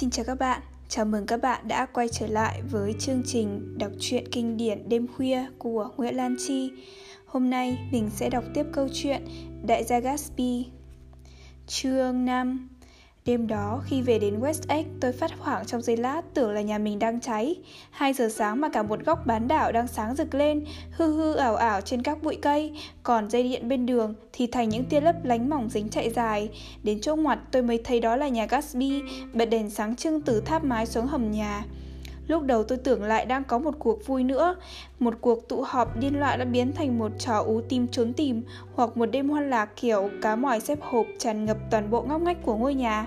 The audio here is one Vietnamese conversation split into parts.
Xin chào các bạn, chào mừng các bạn đã quay trở lại với chương trình đọc truyện kinh điển đêm khuya của Nguyễn Lan Chi. Hôm nay mình sẽ đọc tiếp câu chuyện Đại gia Gatsby. Chương 5 Đêm đó khi về đến West Egg tôi phát hoảng trong giây lát tưởng là nhà mình đang cháy. 2 giờ sáng mà cả một góc bán đảo đang sáng rực lên, hư hư ảo ảo trên các bụi cây, còn dây điện bên đường thì thành những tia lấp lánh mỏng dính chạy dài. Đến chỗ ngoặt tôi mới thấy đó là nhà Gatsby, bật đèn sáng trưng từ tháp mái xuống hầm nhà. Lúc đầu tôi tưởng lại đang có một cuộc vui nữa. Một cuộc tụ họp điên loạn đã biến thành một trò ú tim trốn tìm Hoặc một đêm hoan lạc kiểu cá mỏi xếp hộp tràn ngập toàn bộ ngóc ngách của ngôi nhà.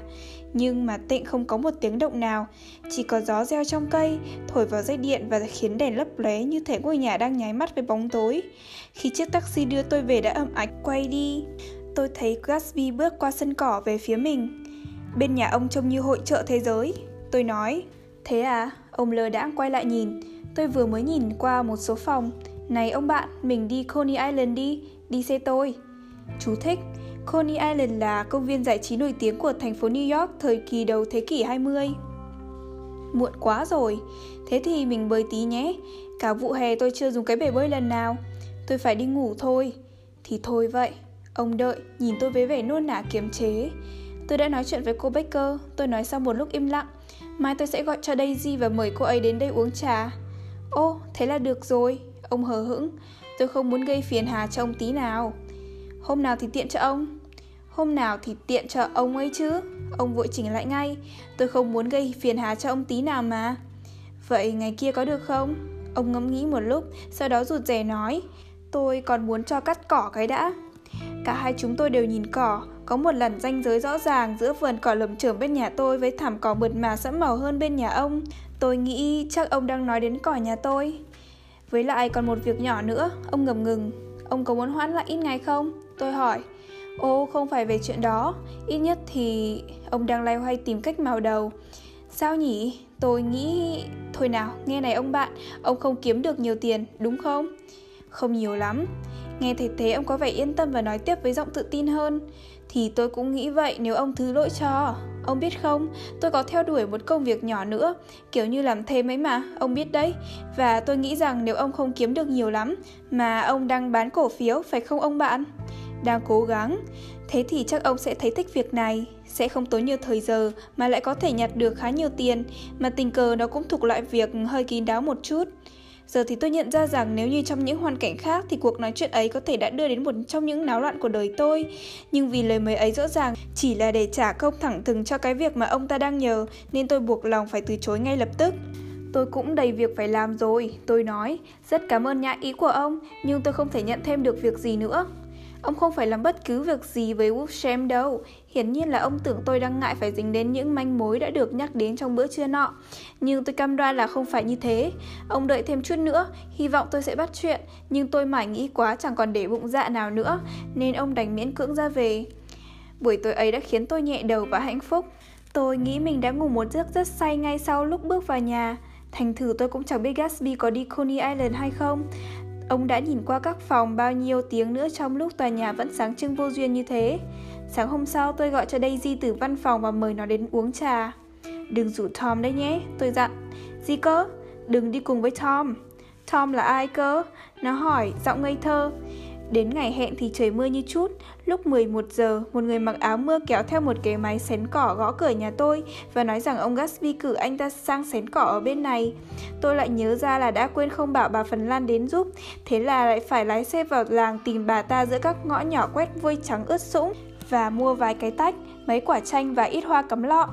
Nhưng mà tịnh không có một tiếng động nào. Chỉ có gió reo trong cây Thổi vào dây điện và khiến đèn lấp lóe như thể ngôi nhà đang nháy mắt với bóng tối. Khi chiếc taxi đưa tôi về đã âm ạch quay đi Tôi thấy Gatsby bước qua sân cỏ về phía mình. Bên nhà ông trông như hội trợ thế giới. Tôi nói Thế à, ông lơ đãng quay lại nhìn. Tôi vừa mới nhìn qua một số phòng. Này ông bạn, mình đi Coney Island đi Đi xe tôi. Chú thích Coney Island là công viên giải trí nổi tiếng của thành phố New York thời kỳ đầu thế kỷ 20 Muộn quá rồi. Thế thì mình bơi tí nhé. Cả vụ hè tôi chưa dùng cái bể bơi lần nào. Tôi phải đi ngủ thôi. Thì thôi vậy. Ông đợi, nhìn tôi với vẻ nôn nả kiềm chế. Tôi đã nói chuyện với cô Baker. Tôi nói sau một lúc im lặng. Mai tôi sẽ gọi cho Daisy và mời cô ấy đến đây uống trà. Ô, thế là được rồi. Ông hờ hững. Tôi không muốn gây phiền hà cho ông tí nào. Hôm nào thì tiện cho ông. Hôm nào thì tiện cho ông ấy chứ. Ông vội chỉnh lại ngay. Tôi không muốn gây phiền hà cho ông tí nào mà. Vậy ngày kia có được không? Ông ngẫm nghĩ một lúc Sau đó rụt rè nói. Tôi còn muốn cho cắt cỏ cái đã. Cả hai chúng tôi đều nhìn cỏ có một lần ranh giới rõ ràng giữa vườn cỏ lầm trưởng bên nhà tôi với thảm cỏ mượt mà sẫm màu hơn bên nhà ông. Tôi nghĩ chắc ông đang nói đến cỏ nhà tôi. Với lại còn một việc nhỏ nữa, ông ngầm ngừng. Ông có muốn hoãn lại ít ngày không? Tôi hỏi. Ô, không phải về chuyện đó. Ít nhất thì ông đang lay hoay tìm cách màu đầu. Sao nhỉ? Tôi nghĩ... Thôi nào, nghe này ông bạn, ông không kiếm được nhiều tiền, đúng không? Không nhiều lắm. Nghe thấy thế ông có vẻ yên tâm và nói tiếp với giọng tự tin hơn. Thì tôi cũng nghĩ vậy nếu ông thứ lỗi cho. Ông biết không, tôi có theo đuổi một công việc nhỏ nữa Kiểu như làm thêm ấy mà, ông biết đấy. Và tôi nghĩ rằng nếu ông không kiếm được nhiều lắm Mà ông đang bán cổ phiếu, phải không ông bạn? Đang cố gắng. Thế thì chắc ông sẽ thấy thích việc này. Sẽ không tốn nhiều thời giờ Mà lại có thể nhặt được khá nhiều tiền. Mà tình cờ nó cũng thuộc loại việc hơi kín đáo một chút. Giờ thì tôi nhận ra rằng nếu như trong những hoàn cảnh khác thì cuộc nói chuyện ấy có thể đã đưa đến một trong những náo loạn của đời tôi. Nhưng vì lời mời ấy rõ ràng chỉ là để trả công thẳng thừng cho cái việc mà ông ta đang nhờ nên tôi buộc lòng phải từ chối ngay lập tức. Tôi cũng đầy việc phải làm rồi, tôi nói. Rất cảm ơn nhã ý của ông, nhưng tôi không thể nhận thêm được việc gì nữa. Ông không phải làm bất cứ việc gì với Wolfsham đâu. Hiển nhiên là ông tưởng tôi đang ngại phải dính đến những manh mối đã được nhắc đến trong bữa trưa nọ. Nhưng tôi cam đoan là không phải như thế. Ông đợi thêm chút nữa, hy vọng tôi sẽ bắt chuyện. Nhưng tôi mải nghĩ quá chẳng còn để bụng dạ nào nữa, nên ông đành miễn cưỡng ra về. Buổi tối ấy đã khiến tôi nhẹ đầu và hạnh phúc. Tôi nghĩ mình đã ngủ một giấc rất say ngay sau lúc bước vào nhà. Thành thử tôi cũng chẳng biết Gatsby có đi Coney Island hay không. Ông đã nhìn qua các phòng bao nhiêu tiếng nữa trong lúc tòa nhà vẫn sáng trưng vô duyên như thế. Sáng hôm sau tôi gọi cho Daisy từ văn phòng và mời nó đến uống trà. Đừng rủ Tom đấy nhé, tôi dặn. Gì cơ? Đừng đi cùng với Tom. Tom là ai cơ? Nó hỏi, giọng ngây thơ. Đến ngày hẹn thì trời mưa như chút. Lúc 11 giờ, một người mặc áo mưa kéo theo một cái máy xén cỏ gõ cửa nhà tôi và nói rằng ông Gatsby cử anh ta sang xén cỏ ở bên này. Tôi lại nhớ ra là đã quên không bảo bà Phần Lan đến giúp, thế là lại phải lái xe vào làng tìm bà ta giữa các ngõ nhỏ quét vôi trắng ướt sũng và mua vài cái tách, mấy quả chanh và ít hoa cắm lọ.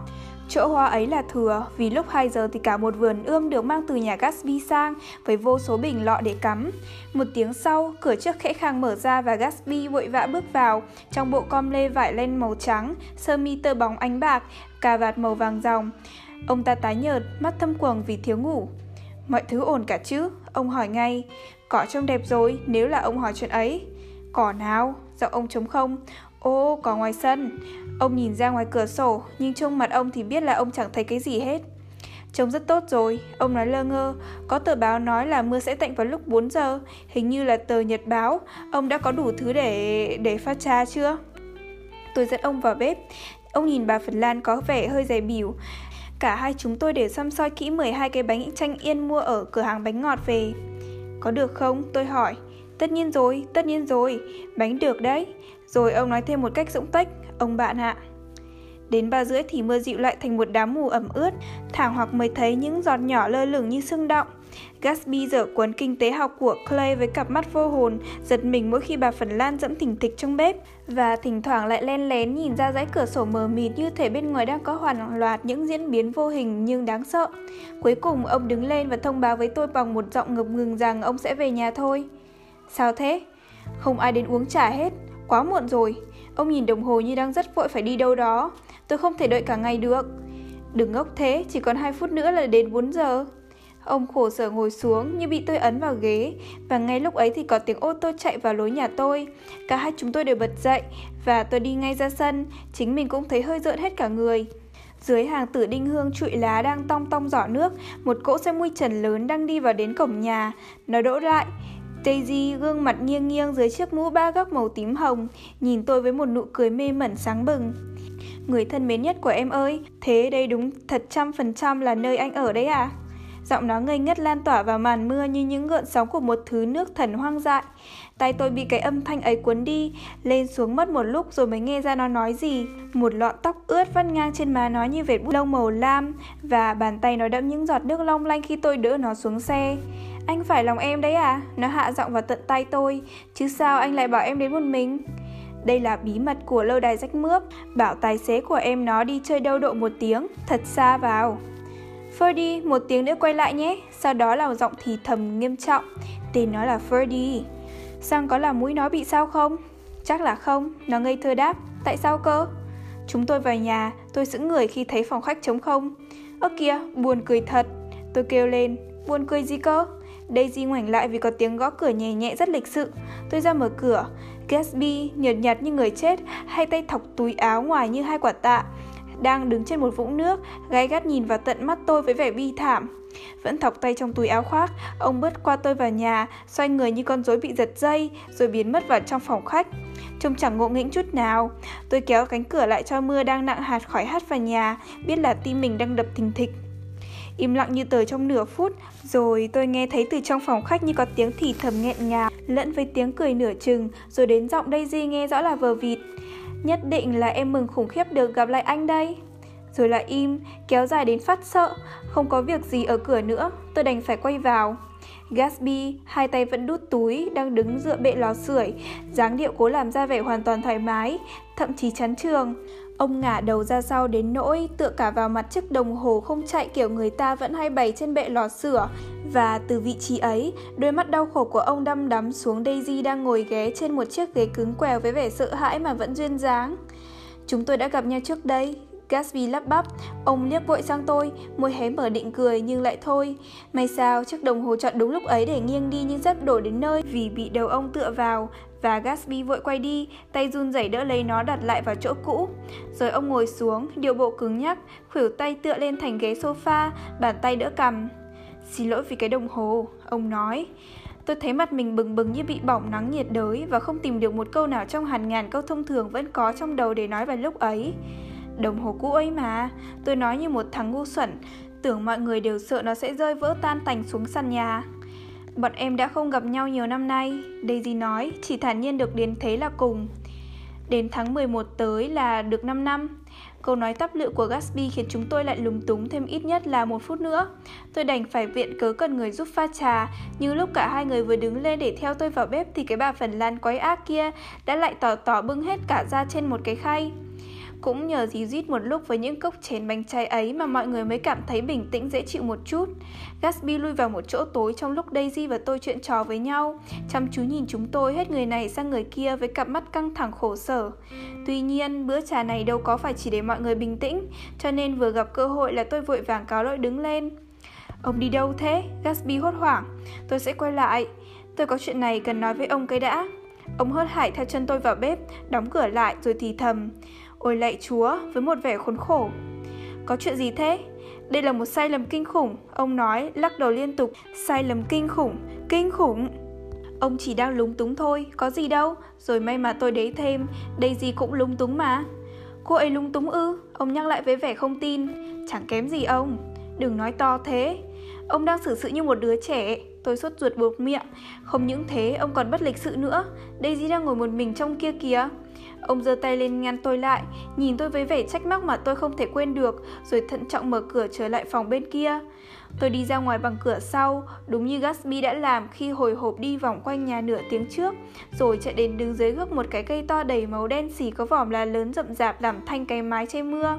Chỗ hoa ấy là thừa, vì lúc 2 giờ thì cả một vườn ươm được mang từ nhà Gatsby sang với vô số bình lọ để cắm. Một tiếng sau, cửa trước khẽ khàng mở ra và Gatsby vội vã bước vào, trong bộ com lê vải len màu trắng, sơ mi tơ bóng ánh bạc, cà vạt màu vàng ròng. Ông ta tái nhợt, mắt thâm quầng vì thiếu ngủ. Mọi thứ ổn cả chứ? Ông hỏi ngay. Cỏ trông đẹp rồi, nếu là ông hỏi chuyện ấy. Cỏ nào? Giọng ông trống không. Ô, có ngoài sân. Ông nhìn ra ngoài cửa sổ, nhưng trông mặt ông thì biết là ông chẳng thấy cái gì hết. Trông rất tốt rồi, ông nói lơ ngơ. Có tờ báo nói là mưa sẽ tạnh vào lúc 4 giờ, hình như là tờ nhật báo. Ông đã có đủ thứ để để pha trà chưa? Tôi dẫn ông vào bếp. Ông nhìn bà Phần Lan có vẻ hơi dày bỉu. Cả hai chúng tôi đều xăm soi kỹ 12 cái bánh chanh yên mua ở cửa hàng bánh ngọt về. Có được không? Tôi hỏi. Tất nhiên rồi, tất nhiên rồi, bánh được đấy. Rồi ông nói thêm một cách dũng tách, ông bạn ạ. Đến ba rưỡi thì mưa dịu lại thành một đám mù ẩm ướt, thẳng hoặc mới thấy những giọt nhỏ lơ lửng như sương động. Gatsby dở cuốn kinh tế học của Clay với cặp mắt vô hồn, giật mình mỗi khi bà Phần Lan dẫm thỉnh thịch trong bếp và thỉnh thoảng lại len lén nhìn ra dãy cửa sổ mờ mịt như thể bên ngoài đang có hoàn loạt những diễn biến vô hình nhưng đáng sợ. Cuối cùng ông đứng lên và thông báo với tôi bằng một giọng ngập ngừng rằng ông sẽ về nhà thôi. Sao thế? Không ai đến uống trà hết, quá muộn rồi. Ông nhìn đồng hồ như đang rất vội phải đi đâu đó. Tôi không thể đợi cả ngày được. Đừng ngốc thế, chỉ còn 2 phút nữa là đến 4 giờ. Ông khổ sở ngồi xuống như bị tôi ấn vào ghế và ngay lúc ấy thì có tiếng ô tô chạy vào lối nhà tôi. Cả hai chúng tôi đều bật dậy và tôi đi ngay ra sân, chính mình cũng thấy hơi rợn hết cả người. Dưới hàng tử đinh hương trụi lá đang tong tong giỏ nước, một cỗ xe mui trần lớn đang đi vào đến cổng nhà. Nó đỗ lại, Daisy gương mặt nghiêng nghiêng dưới chiếc mũ ba góc màu tím hồng, nhìn tôi với một nụ cười mê mẩn sáng bừng. Người thân mến nhất của em ơi, thế đây đúng thật trăm phần trăm là nơi anh ở đấy à? Giọng nó ngây ngất lan tỏa vào màn mưa như những gợn sóng của một thứ nước thần hoang dại. Tay tôi bị cái âm thanh ấy cuốn đi, lên xuống mất một lúc rồi mới nghe ra nó nói gì. Một lọn tóc ướt vắt ngang trên má nó như vệt bút lông màu lam và bàn tay nó đẫm những giọt nước long lanh khi tôi đỡ nó xuống xe. Anh phải lòng em đấy à? Nó hạ giọng vào tận tay tôi, chứ sao anh lại bảo em đến một mình? Đây là bí mật của lâu đài rách mướp, bảo tài xế của em nó đi chơi đâu độ một tiếng, thật xa vào. Ferdy, một tiếng nữa quay lại nhé. Sau đó là giọng thì thầm nghiêm trọng. Tên nó là Ferdy. Sang có là mũi nó bị sao không? Chắc là không, nó ngây thơ đáp. Tại sao cơ? Chúng tôi vào nhà, tôi sững người khi thấy phòng khách trống không. Ơ kìa, buồn cười thật. Tôi kêu lên, buồn cười gì cơ? Daisy ngoảnh lại vì có tiếng gõ cửa nhẹ nhẹ rất lịch sự. Tôi ra mở cửa. Gatsby, nhợt nhạt như người chết, hai tay thọc túi áo ngoài như hai quả tạ đang đứng trên một vũng nước, gai gắt nhìn vào tận mắt tôi với vẻ bi thảm. Vẫn thọc tay trong túi áo khoác, ông bước qua tôi vào nhà, xoay người như con rối bị giật dây, rồi biến mất vào trong phòng khách. Trông chẳng ngộ nghĩnh chút nào. Tôi kéo cánh cửa lại cho mưa đang nặng hạt khỏi hắt vào nhà, biết là tim mình đang đập thình thịch. Im lặng như tờ trong nửa phút, rồi tôi nghe thấy từ trong phòng khách như có tiếng thì thầm nghẹn ngào, lẫn với tiếng cười nửa chừng, rồi đến giọng Daisy nghe rõ là vờ vịt. Nhất định là em mừng khủng khiếp được gặp lại anh đây Rồi lại im, kéo dài đến phát sợ Không có việc gì ở cửa nữa Tôi đành phải quay vào Gatsby, hai tay vẫn đút túi, đang đứng dựa bệ lò sưởi, dáng điệu cố làm ra vẻ hoàn toàn thoải mái, thậm chí chán trường. Ông ngả đầu ra sau đến nỗi tựa cả vào mặt chiếc đồng hồ không chạy kiểu người ta vẫn hay bày trên bệ lò sửa. Và từ vị trí ấy, đôi mắt đau khổ của ông đăm đắm xuống Daisy đang ngồi ghé trên một chiếc ghế cứng quèo với vẻ sợ hãi mà vẫn duyên dáng. Chúng tôi đã gặp nhau trước đây, Gatsby lắp bắp, ông liếc vội sang tôi, môi hé mở định cười nhưng lại thôi. May sao chiếc đồng hồ chọn đúng lúc ấy để nghiêng đi nhưng sắp đổ đến nơi vì bị đầu ông tựa vào và Gatsby vội quay đi, tay run rẩy đỡ lấy nó đặt lại vào chỗ cũ. Rồi ông ngồi xuống, điều bộ cứng nhắc, khuỷu tay tựa lên thành ghế sofa, bàn tay đỡ cầm. Xin lỗi vì cái đồng hồ, ông nói. Tôi thấy mặt mình bừng bừng như bị bỏng nắng nhiệt đới và không tìm được một câu nào trong hàng ngàn câu thông thường vẫn có trong đầu để nói vào lúc ấy. Đồng hồ cũ ấy mà, tôi nói như một thằng ngu xuẩn, tưởng mọi người đều sợ nó sẽ rơi vỡ tan tành xuống sàn nhà. Bọn em đã không gặp nhau nhiều năm nay, Daisy nói, chỉ thản nhiên được đến thế là cùng. Đến tháng 11 tới là được 5 năm. Câu nói tắp lự của Gatsby khiến chúng tôi lại lúng túng thêm ít nhất là một phút nữa. Tôi đành phải viện cớ cần người giúp pha trà, nhưng lúc cả hai người vừa đứng lên để theo tôi vào bếp thì cái bà Phần Lan quái ác kia đã lại tỏ tỏ bưng hết cả ra trên một cái khay. Cũng nhờ dí dít một lúc với những cốc chén bánh trái ấy mà mọi người mới cảm thấy bình tĩnh dễ chịu một chút. Gatsby lui vào một chỗ tối trong lúc Daisy và tôi chuyện trò với nhau, chăm chú nhìn chúng tôi hết người này sang người kia với cặp mắt căng thẳng khổ sở. Tuy nhiên, bữa trà này đâu có phải chỉ để mọi người bình tĩnh, cho nên vừa gặp cơ hội là tôi vội vàng cáo lỗi đứng lên. Ông đi đâu thế? Gatsby hốt hoảng. Tôi sẽ quay lại. Tôi có chuyện này cần nói với ông cái đã. Ông hớt hải theo chân tôi vào bếp, đóng cửa lại rồi thì thầm. Ôi lạy chúa, với một vẻ khốn khổ. Có chuyện gì thế? Đây là một sai lầm kinh khủng, ông nói, lắc đầu liên tục. Sai lầm kinh khủng, kinh khủng. Ông chỉ đang lúng túng thôi, có gì đâu. Rồi may mà tôi đấy thêm, đây gì cũng lúng túng mà. Cô ấy lúng túng ư? Ông nhắc lại với vẻ không tin. Chẳng kém gì ông. Đừng nói to thế. Ông đang xử sự như một đứa trẻ. Tôi sốt ruột buộc miệng. Không những thế, ông còn bất lịch sự nữa. Daisy đang ngồi một mình trong kia kìa. Ông giơ tay lên ngăn tôi lại, nhìn tôi với vẻ trách móc mà tôi không thể quên được, rồi thận trọng mở cửa trở lại phòng bên kia. Tôi đi ra ngoài bằng cửa sau, đúng như Gatsby đã làm khi hồi hộp đi vòng quanh nhà nửa tiếng trước, rồi chạy đến đứng dưới gốc một cái cây to đầy màu đen xì có vỏm lá lớn rậm rạp làm thanh cái mái che mưa.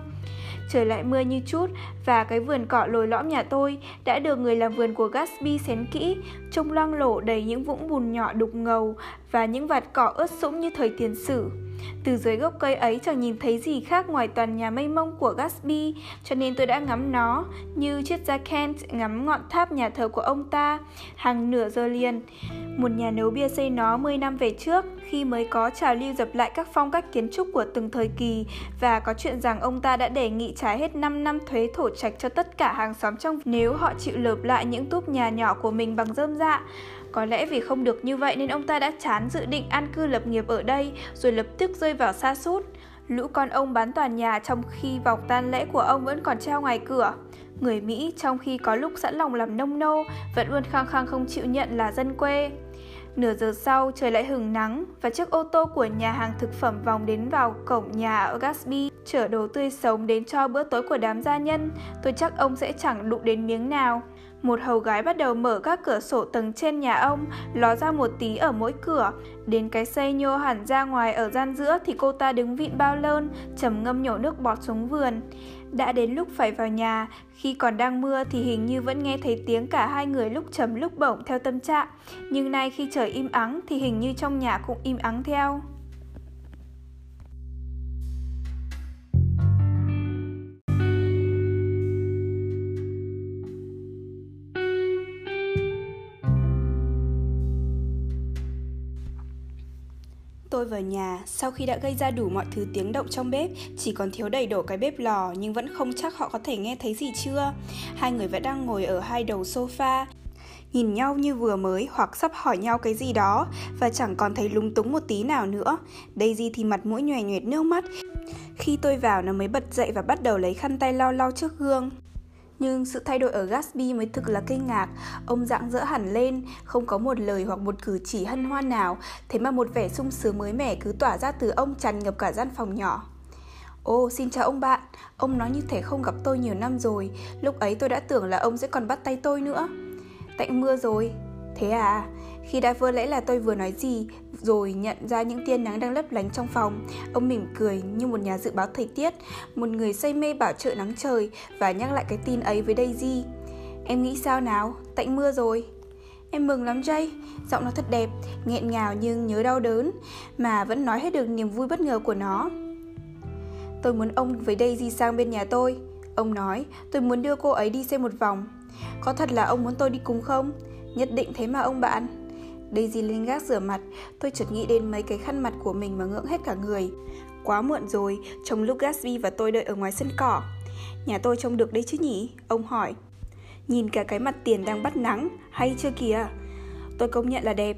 Trời lại mưa như chút và cái vườn cỏ lồi lõm nhà tôi đã được người làm vườn của Gatsby xén kỹ, trông loang lổ đầy những vũng bùn nhỏ đục ngầu và những vạt cỏ ướt sũng như thời tiền sử. Từ dưới gốc cây ấy chẳng nhìn thấy gì khác ngoài toàn nhà mây mông của Gatsby, cho nên tôi đã ngắm nó như chiếc gia Kent ngắm ngọn tháp nhà thờ của ông ta hàng nửa giờ liền. Một nhà nấu bia xây nó 10 năm về trước, khi mới có trào lưu dập lại các phong cách kiến trúc của từng thời kỳ và có chuyện rằng ông ta đã đề nghị trả hết 5 năm thuế thổ trạch cho tất cả hàng xóm trong nếu họ chịu lợp lại những túp nhà nhỏ của mình bằng rơm dạ. Có lẽ vì không được như vậy nên ông ta đã chán dự định an cư lập nghiệp ở đây rồi lập tức rơi vào xa sút Lũ con ông bán tòa nhà trong khi vòng tan lễ của ông vẫn còn treo ngoài cửa. Người Mỹ trong khi có lúc sẵn lòng làm nông nô vẫn luôn khăng khăng không chịu nhận là dân quê. Nửa giờ sau, trời lại hừng nắng và chiếc ô tô của nhà hàng thực phẩm vòng đến vào cổng nhà ở Gatsby, chở đồ tươi sống đến cho bữa tối của đám gia nhân. Tôi chắc ông sẽ chẳng đụng đến miếng nào. Một hầu gái bắt đầu mở các cửa sổ tầng trên nhà ông, ló ra một tí ở mỗi cửa. Đến cái xây nhô hẳn ra ngoài ở gian giữa thì cô ta đứng vịn bao lơn, trầm ngâm nhổ nước bọt xuống vườn. Đã đến lúc phải vào nhà, khi còn đang mưa thì hình như vẫn nghe thấy tiếng cả hai người lúc trầm lúc bổng theo tâm trạng. Nhưng nay khi trời im ắng thì hình như trong nhà cũng im ắng theo. Tôi vào nhà, sau khi đã gây ra đủ mọi thứ tiếng động trong bếp, chỉ còn thiếu đầy đổ cái bếp lò nhưng vẫn không chắc họ có thể nghe thấy gì chưa. Hai người vẫn đang ngồi ở hai đầu sofa, nhìn nhau như vừa mới hoặc sắp hỏi nhau cái gì đó và chẳng còn thấy lúng túng một tí nào nữa. Daisy thì mặt mũi nhòe nhoẹt nước mắt. Khi tôi vào nó mới bật dậy và bắt đầu lấy khăn tay lau lau trước gương. Nhưng sự thay đổi ở Gatsby mới thực là kinh ngạc. Ông dạng dỡ hẳn lên Không có một lời hoặc một cử chỉ hân hoan nào Thế mà một vẻ sung sướng mới mẻ cứ tỏa ra từ ông tràn ngập cả gian phòng nhỏ. Ô xin chào ông bạn Ông nói như thể không gặp tôi nhiều năm rồi Lúc ấy tôi đã tưởng là ông sẽ còn bắt tay tôi nữa. Tạnh mưa rồi. Thế à, khi đã vơ lẽ là tôi vừa nói gì rồi nhận ra những tia nắng đang lấp lánh trong phòng, ông mỉm cười như một nhà dự báo thời tiết, một người say mê bảo trợ nắng trời và nhắc lại cái tin ấy với Daisy. Em nghĩ sao nào? Tạnh mưa rồi. Em mừng lắm Jay, giọng nó thật đẹp, nghẹn ngào nhưng nhớ đau đớn, mà vẫn nói hết được niềm vui bất ngờ của nó. Tôi muốn ông với Daisy sang bên nhà tôi. Ông nói, tôi muốn đưa cô ấy đi xem một vòng. Có thật là ông muốn tôi đi cùng không? Nhất định thế mà ông bạn. Daisy lên gác rửa mặt, tôi chợt nghĩ đến mấy cái khăn mặt của mình mà ngưỡng hết cả người. Quá muộn rồi, Chồng lúc Gatsby và tôi đợi ở ngoài sân cỏ. Nhà tôi trông được đấy chứ nhỉ? Ông hỏi. Nhìn cả cái mặt tiền đang bắt nắng, hay chưa kìa? Tôi công nhận là đẹp.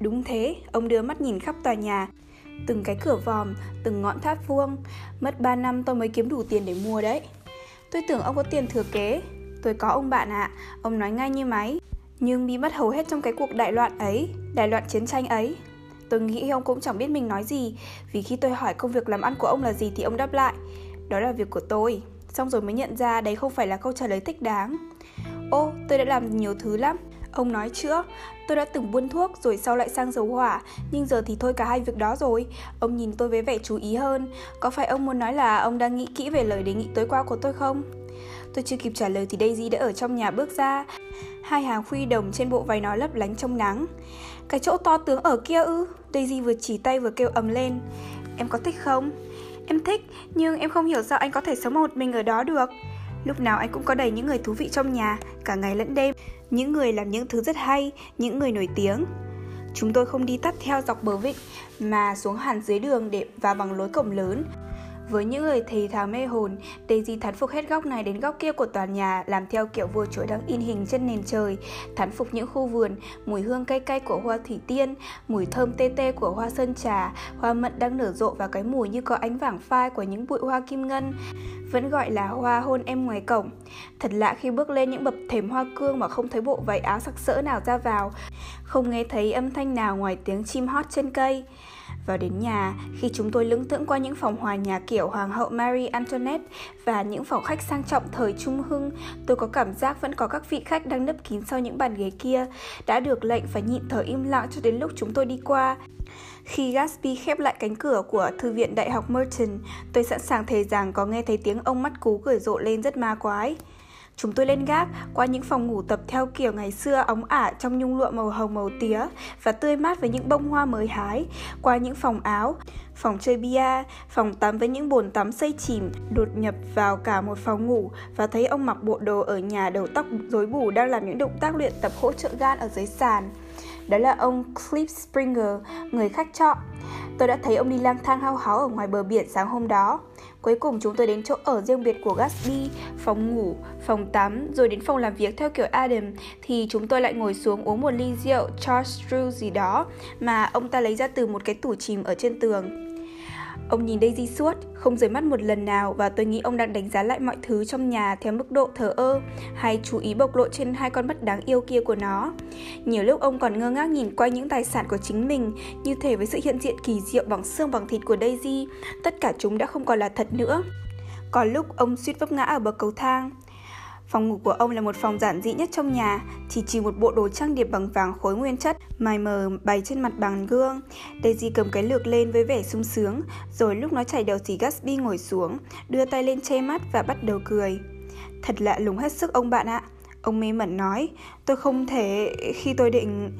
Đúng thế, ông đưa mắt nhìn khắp tòa nhà. Từng cái cửa vòm, từng ngọn tháp vuông. Mất 3 năm tôi mới kiếm đủ tiền để mua đấy. Tôi tưởng ông có tiền thừa kế. Tôi có ông bạn ạ, à. ông nói ngay như máy nhưng bị mất hầu hết trong cái cuộc đại loạn ấy, đại loạn chiến tranh ấy. Tôi nghĩ ông cũng chẳng biết mình nói gì, vì khi tôi hỏi công việc làm ăn của ông là gì thì ông đáp lại, đó là việc của tôi. Xong rồi mới nhận ra đấy không phải là câu trả lời thích đáng. Ô, tôi đã làm nhiều thứ lắm. Ông nói chữa, tôi đã từng buôn thuốc rồi sau lại sang dầu hỏa, nhưng giờ thì thôi cả hai việc đó rồi. Ông nhìn tôi với vẻ chú ý hơn, có phải ông muốn nói là ông đang nghĩ kỹ về lời đề nghị tối qua của tôi không? Tôi chưa kịp trả lời thì Daisy đã ở trong nhà bước ra. Hai hàng khuy đồng trên bộ váy nó lấp lánh trong nắng. Cái chỗ to tướng ở kia ư? Daisy vừa chỉ tay vừa kêu ầm lên. Em có thích không? Em thích, nhưng em không hiểu sao anh có thể sống một mình ở đó được. Lúc nào anh cũng có đầy những người thú vị trong nhà Cả ngày lẫn đêm. Những người làm những thứ rất hay Những người nổi tiếng. Chúng tôi không đi tắt theo dọc bờ vịnh Mà xuống hẳn dưới đường để vào bằng lối cổng lớn. Với những lời thầy thào mê hồn, Daisy thán phục hết góc này đến góc kia của tòa nhà, làm theo kiểu vua chúa đang in hình trên nền trời, thán phục những khu vườn, mùi hương cay cay của hoa thủy tiên, mùi thơm tê tê của hoa sơn trà, hoa mận đang nở rộ và cái mùi như có ánh vàng phai của những bụi hoa kim ngân, vẫn gọi là hoa hôn em ngoài cổng. Thật lạ khi bước lên những bậc thềm hoa cương mà không thấy bộ váy áo sặc sỡ nào ra vào, không nghe thấy âm thanh nào ngoài tiếng chim hót trên cây. Vào đến nhà, khi chúng tôi lững thững qua những phòng hòa nhà kiểu Hoàng hậu Marie Antoinette và những phòng khách sang trọng thời Trung Hưng, tôi có cảm giác vẫn có các vị khách đang nấp kín sau những bàn ghế kia, đã được lệnh phải nhịn thở im lặng cho đến lúc chúng tôi đi qua. Khi Gatsby khép lại cánh cửa của Thư viện Đại học Merton, tôi sẵn sàng thề rằng có nghe thấy tiếng ông mắt cú cười rộ lên rất ma quái. Chúng tôi lên gác, qua những phòng ngủ tập theo kiểu ngày xưa óng ả trong nhung lụa màu hồng màu tía và tươi mát với những bông hoa mới hái, qua những phòng áo, phòng chơi bia, phòng tắm với những bồn tắm xây chìm, đột nhập vào cả một phòng ngủ và thấy ông mặc bộ đồ ở nhà đầu tóc rối bù đang làm những động tác luyện tập hỗ trợ gan ở dưới sàn. Đó là ông Cliff Springer, người khách trọ. Tôi đã thấy ông đi lang thang hao háo ở ngoài bờ biển sáng hôm đó. Cuối cùng chúng tôi đến chỗ ở riêng biệt của Gatsby, phòng ngủ, phòng tắm, rồi đến phòng làm việc theo kiểu Adam thì chúng tôi lại ngồi xuống uống một ly rượu Charles Drew gì đó mà ông ta lấy ra từ một cái tủ chìm ở trên tường. Ông nhìn Daisy suốt, không rời mắt một lần nào và tôi nghĩ ông đang đánh giá lại mọi thứ trong nhà theo mức độ thờ ơ hay chú ý bộc lộ trên hai con mắt đáng yêu kia của nó. Nhiều lúc ông còn ngơ ngác nhìn quay những tài sản của chính mình, như thể với sự hiện diện kỳ diệu bằng xương bằng thịt của Daisy, tất cả chúng đã không còn là thật nữa. Có lúc ông suýt vấp ngã ở bậc cầu thang. Phòng ngủ của ông là một phòng giản dị nhất trong nhà, chỉ trừ một bộ đồ trang điểm bằng vàng khối nguyên chất, mài mờ bày trên mặt bàn gương. Daisy cầm cái lược lên với vẻ sung sướng, rồi lúc nó chảy đầu thì Gatsby ngồi xuống, đưa tay lên che mắt và bắt đầu cười. Thật lạ lùng hết sức ông bạn ạ. Ông mê mẩn nói, tôi không thể khi tôi định...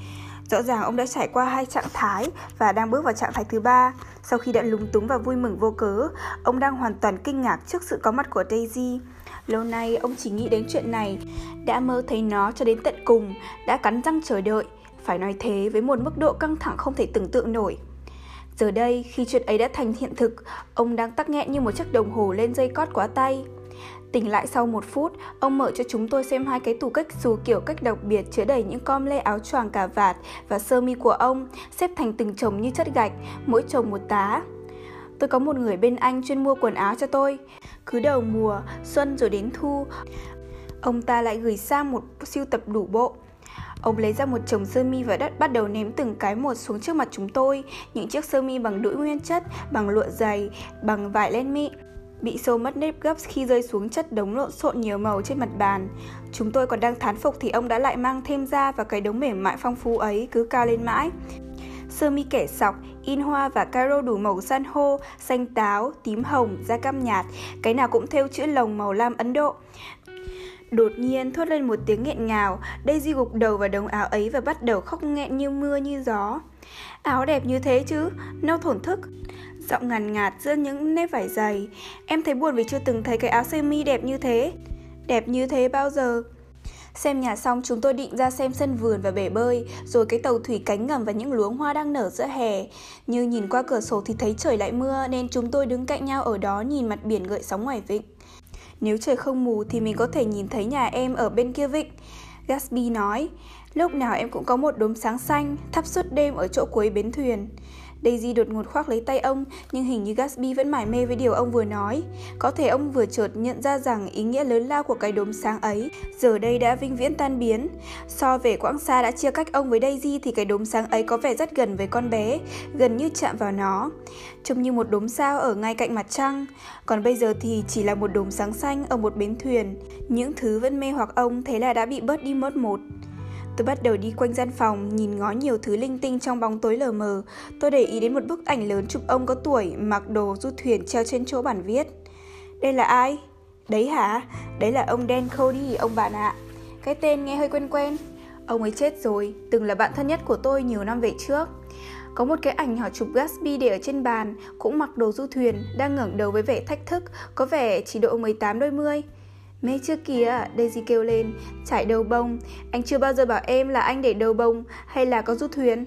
Rõ ràng ông đã trải qua hai trạng thái và đang bước vào trạng thái thứ ba. Sau khi đã lúng túng và vui mừng vô cớ, ông đang hoàn toàn kinh ngạc trước sự có mặt của Daisy. Lâu nay ông chỉ nghĩ đến chuyện này, đã mơ thấy nó cho đến tận cùng, đã cắn răng chờ đợi, phải nói thế với một mức độ căng thẳng không thể tưởng tượng nổi. Giờ đây, khi chuyện ấy đã thành hiện thực, ông đang tắc nghẹn như một chiếc đồng hồ lên dây cót quá tay. Tỉnh lại sau một phút, ông mở cho chúng tôi xem hai cái tủ cách dù kiểu cách đặc biệt chứa đầy những com lê áo choàng cà vạt và sơ mi của ông, xếp thành từng chồng như chất gạch, mỗi chồng một tá. Tôi có một người bên Anh chuyên mua quần áo cho tôi. Cứ đầu mùa, xuân rồi đến thu, ông ta lại gửi sang một siêu tập đủ bộ. Ông lấy ra một chồng sơ mi và đất bắt đầu ném từng cái một xuống trước mặt chúng tôi. Những chiếc sơ mi bằng đũi nguyên chất, bằng lụa dày, bằng vải len mịn bị sâu mất nếp gấp khi rơi xuống chất đống lộn xộn nhiều màu trên mặt bàn. Chúng tôi còn đang thán phục thì ông đã lại mang thêm ra và cái đống mềm mại phong phú ấy cứ cao lên mãi. Sơ mi kẻ sọc, in hoa và caro đủ màu san hô, xanh táo, tím hồng, da cam nhạt, cái nào cũng theo chữ lồng màu lam Ấn Độ. Đột nhiên thốt lên một tiếng nghẹn ngào, Daisy gục đầu vào đống áo ấy và bắt đầu khóc nghẹn như mưa như gió. Áo đẹp như thế chứ, nâu thổn thức. Giọng ngàn ngạt giữa những nếp vải dày. Em thấy buồn vì chưa từng thấy cái áo sơ mi đẹp như thế. Đẹp như thế bao giờ? Xem nhà xong chúng tôi định ra xem sân vườn và bể bơi, rồi cái tàu thủy cánh ngầm và những luống hoa đang nở giữa hè. Như nhìn qua cửa sổ thì thấy trời lại mưa nên chúng tôi đứng cạnh nhau ở đó nhìn mặt biển gợi sóng ngoài vịnh. Nếu trời không mù thì mình có thể nhìn thấy nhà em ở bên kia vịnh. Gatsby nói, lúc nào em cũng có một đốm sáng xanh thắp suốt đêm ở chỗ cuối bến thuyền. Daisy đột ngột khoác lấy tay ông, nhưng hình như Gatsby vẫn mải mê với điều ông vừa nói. Có thể ông vừa chợt nhận ra rằng ý nghĩa lớn lao của cái đốm sáng ấy giờ đây đã vinh viễn tan biến. So về quãng xa đã chia cách ông với Daisy thì cái đốm sáng ấy có vẻ rất gần với con bé, gần như chạm vào nó. Trông như một đốm sao ở ngay cạnh mặt trăng. Còn bây giờ thì chỉ là một đốm sáng xanh ở một bến thuyền. Những thứ vẫn mê hoặc ông thế là đã bị bớt đi mất một. Tôi bắt đầu đi quanh gian phòng, nhìn ngó nhiều thứ linh tinh trong bóng tối lờ mờ. Tôi để ý đến một bức ảnh lớn chụp ông có tuổi, mặc đồ du thuyền treo trên chỗ bản viết. Đây là ai? Đấy hả? Đấy là ông Dan Cody, ông bạn ạ. Cái tên nghe hơi quen quen. Ông ấy chết rồi, từng là bạn thân nhất của tôi nhiều năm về trước. Có một cái ảnh họ chụp Gatsby để ở trên bàn, cũng mặc đồ du thuyền, đang ngẩng đầu với vẻ thách thức, có vẻ chỉ độ 18 đôi mươi. Mê chưa kìa, Daisy kêu lên, trải đầu bông. Anh chưa bao giờ bảo em là anh để đầu bông hay là có rút thuyền.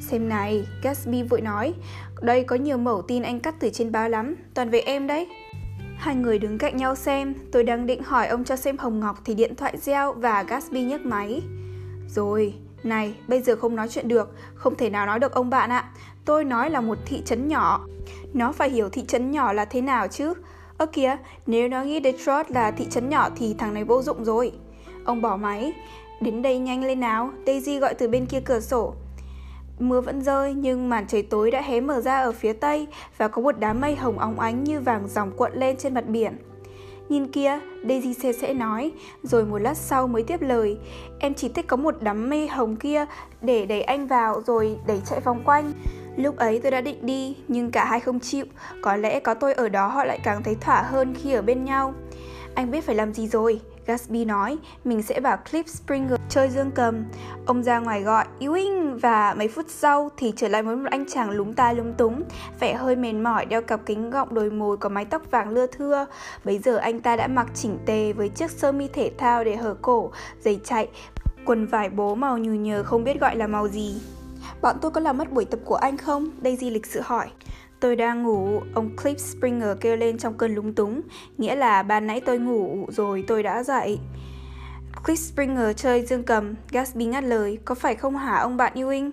Xem này, Gatsby vội nói, đây có nhiều mẫu tin anh cắt từ trên báo lắm, toàn về em đấy. Hai người đứng cạnh nhau xem, tôi đang định hỏi ông cho xem Hồng Ngọc thì điện thoại reo và Gatsby nhấc máy. Rồi, này, bây giờ không nói chuyện được, không thể nào nói được ông bạn ạ. Tôi nói là một thị trấn nhỏ. Nó phải hiểu thị trấn nhỏ là thế nào chứ. Ơ kìa, nếu nó nghĩ Detroit là thị trấn nhỏ thì thằng này vô dụng rồi. Ông bỏ máy. Đến đây nhanh lên nào, Daisy gọi từ bên kia cửa sổ. Mưa vẫn rơi nhưng màn trời tối đã hé mở ra ở phía tây và có một đám mây hồng óng ánh như vàng dòng cuộn lên trên mặt biển. Nhìn kia, Daisy sẽ sẽ nói, rồi một lát sau mới tiếp lời. Em chỉ thích có một đám mây hồng kia để đẩy anh vào rồi đẩy chạy vòng quanh. Lúc ấy tôi đã định đi, nhưng cả hai không chịu. Có lẽ có tôi ở đó họ lại càng thấy thỏa hơn khi ở bên nhau. Anh biết phải làm gì rồi, Gatsby nói, mình sẽ bảo Cliff Springer chơi dương cầm. Ông ra ngoài gọi Ewing và mấy phút sau thì trở lại với một anh chàng lúng ta lúng túng, vẻ hơi mệt mỏi đeo cặp kính gọng đồi mồi có mái tóc vàng lưa thưa. Bây giờ anh ta đã mặc chỉnh tề với chiếc sơ mi thể thao để hở cổ, giày chạy, quần vải bố màu nhừ nhờ không biết gọi là màu gì. Bọn tôi có làm mất buổi tập của anh không? Daisy lịch sự hỏi. Tôi đang ngủ, ông Cliff Springer kêu lên trong cơn lúng túng, nghĩa là ban nãy tôi ngủ rồi tôi đã dậy. Cliff Springer chơi dương cầm, Gatsby ngắt lời, có phải không hả ông bạn Ewing?